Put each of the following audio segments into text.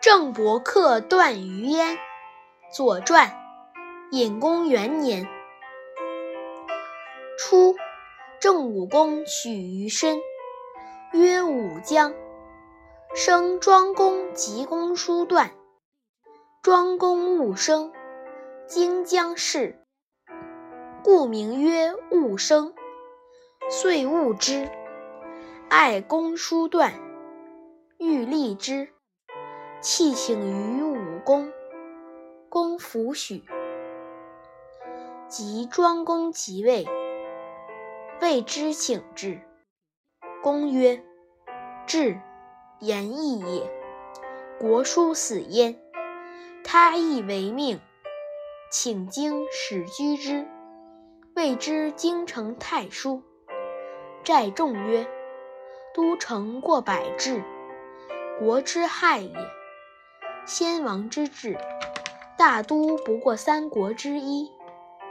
郑伯克段于鄢，《左传》，隐公元年。初，郑武公许于申，曰武姜。生庄公及公叔段。庄公勿生，荆姜氏，故名曰勿生。遂勿之。爱公叔段，欲立之，弃请于武公，公弗许。及庄公即位，谓之请之。公曰：“至。”言义也。国叔死焉，他亦为命，请经使居之，谓之京城太叔。寨众曰：“都城过百至，国之害也。先王之治，大都不过三国之一，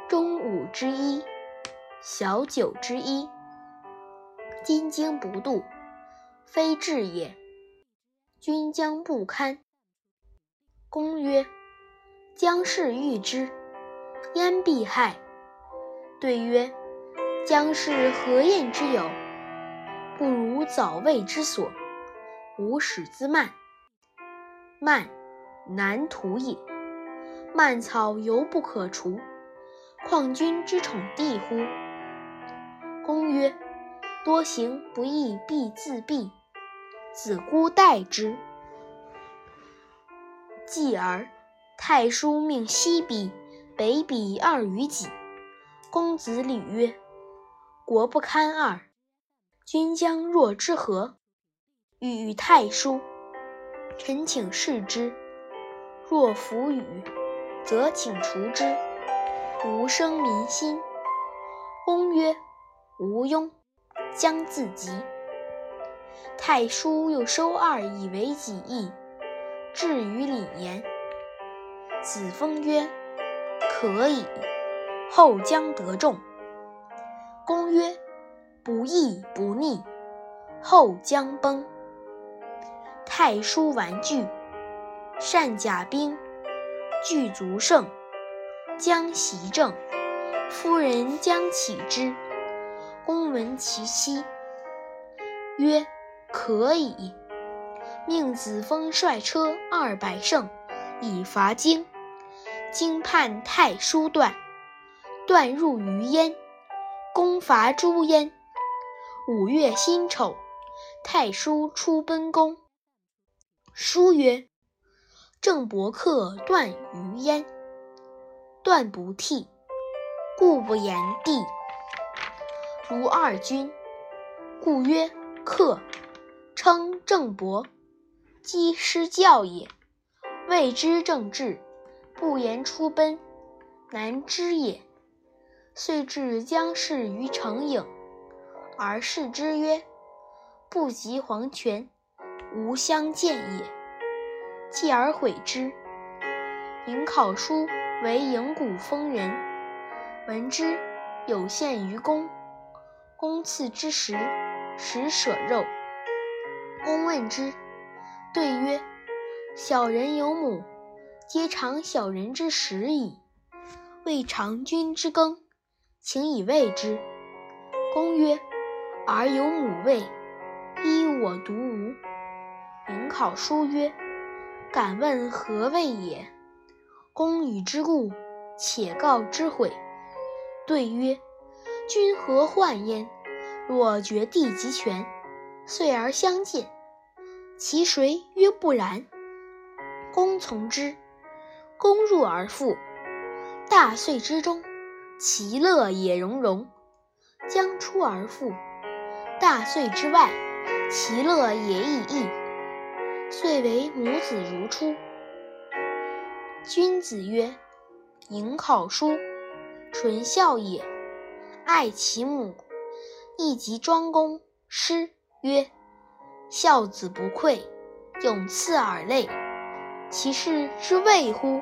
中五之一，小九之一。今京不度，非治也。”君将不堪。公曰：“将士欲之，焉必害？”对曰：“将氏何厌之有？不如早为之所，吾始自慢。慢，难图也。蔓草犹不可除，况君之宠弟乎？”公曰：“多行不义必自毙。”子姑待之。继而，太叔命西鄙、北鄙二于己。公子吕曰：“国不堪二，君将若之何？”与太叔。臣请示之。若弗与，则请除之。吾生民心。公曰：“无庸，将自及。”太叔又收二以为己意，至于李严。子封曰：“可以。”后将得众。公曰：“不义不逆，后将崩。”太叔玩具，善甲兵，具足胜，将袭郑。夫人将起之。公闻其妻，曰。可以，命子封率车二百乘，以伐荆。荆叛太叔段，段入于燕，攻伐诸燕。五月辛丑，太叔出奔宫。书曰：“郑伯克段于燕。”段不替，故不言帝。如二君，故曰克。称郑伯，积师教也。谓之正治，不言出奔，难知也。遂至将氏于城郢，而视之曰：“不及黄泉，无相见也。”继而悔之。颍考叔为颍谷封人，闻之，有献于公。公赐之食，食舍肉。公问之，对曰：“小人有母，皆尝小人之食矣。未尝君之羹，请以喂之。”公曰：“儿有母位，依我独无。”颍考叔曰：“敢问何谓也？”公与之故，且告之悔。对曰：“君何患焉？若绝地及权。”遂而相见，其谁曰不然？公从之。公入而复。大岁之中，其乐也融融；将出而复。大岁之外，其乐也已异。遂为母子如初。君子曰：“颍考叔，纯孝也，爱其母。”亦及庄公师。曰：孝子不愧，永赐尔类，其事之谓乎？